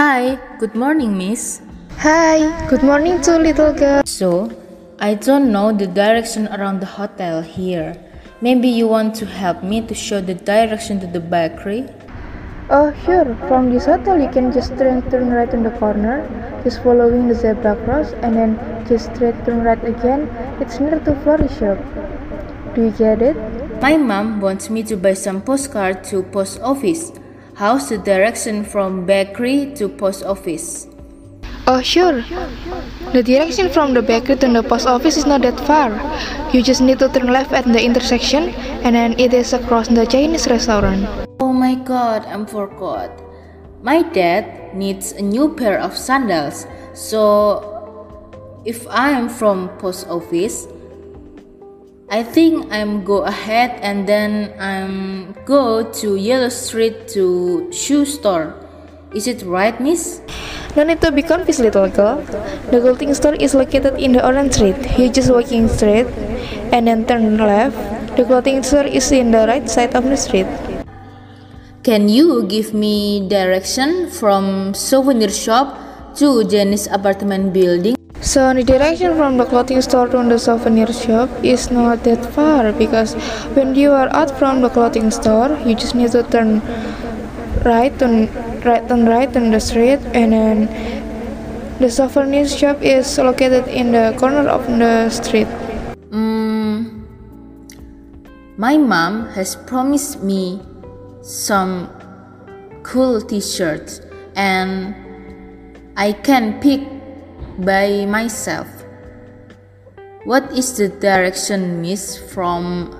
Hi, good morning, miss. Hi, good morning to little girl. So, I don't know the direction around the hotel here. Maybe you want to help me to show the direction to the bakery? Oh, sure. From this hotel, you can just turn, turn right in the corner, just following the zebra cross, and then just straight turn right again. It's near to Flory shop. Do you get it? My mom wants me to buy some postcard to post office. How's the direction from bakery to post office? Oh, sure. The direction from the bakery to the post office is not that far. You just need to turn left at the intersection, and then it is across the Chinese restaurant. Oh my god, I'm forgot. My dad needs a new pair of sandals. So, if I am from post office, I think I'm go ahead and then I'm go to Yellow Street to shoe store. Is it right, miss? No need to be confused, little girl. The clothing store is located in the orange street. You just walking straight and then turn left. The clothing store is in the right side of the street. Can you give me direction from souvenir shop to Janice apartment building? So the direction from the clothing store to the souvenir shop is not that far because when you are out from the clothing store, you just need to turn right, turn right, turn right on the street, and then the souvenir shop is located in the corner of the street. Mm, my mom has promised me some cool t-shirts and I can pick by myself. What is the direction miss from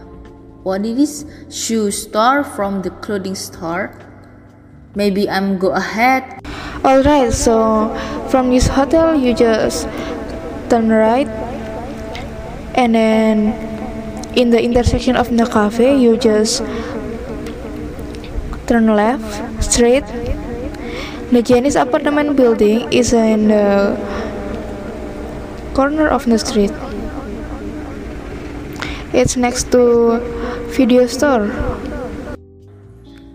what it is shoe store from the clothing store? Maybe I'm go ahead. Alright, so from this hotel you just turn right and then in the intersection of the cafe you just turn left straight the Janice apartment building is in the corner of the street it's next to video store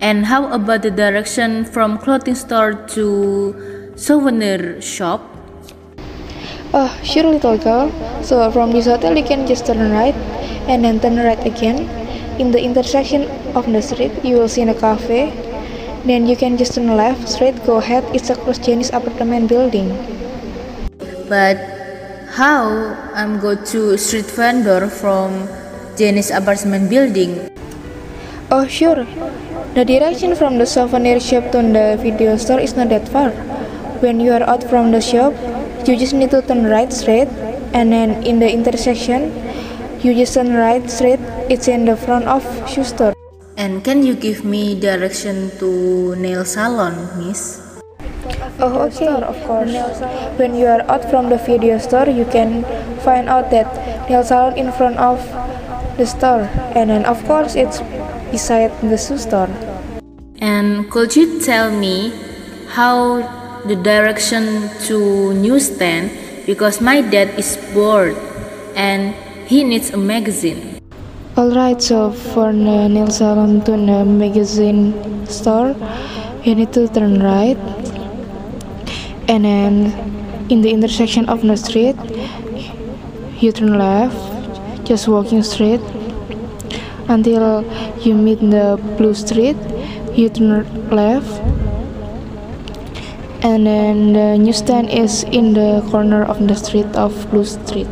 And how about the direction from clothing store to souvenir shop? Oh, sure, little girl. So from this hotel, you can just turn right and then turn right again. In the intersection of the street, you will see a cafe. Then you can just turn left, straight, go ahead. It's across Janice apartment building. But how I'm go to street vendor from Janice apartment building? Oh, sure. The direction from the souvenir shop to the video store is not that far. When you are out from the shop, you just need to turn right straight, and then in the intersection, you just turn right straight. It's in the front of shoe store. And can you give me direction to nail salon, miss? Oh, okay, of course. When you are out from the video store, you can find out that nail salon in front of the store, and then of course it's beside the shoe store. And could you tell me how the direction to newsstand because my dad is bored and he needs a magazine. Alright, so for the nail salon to the magazine store, you need to turn right, and then in the intersection of the street, you turn left, just walking straight until you meet the blue street you turn left and then the newsstand is in the corner of the street of blue street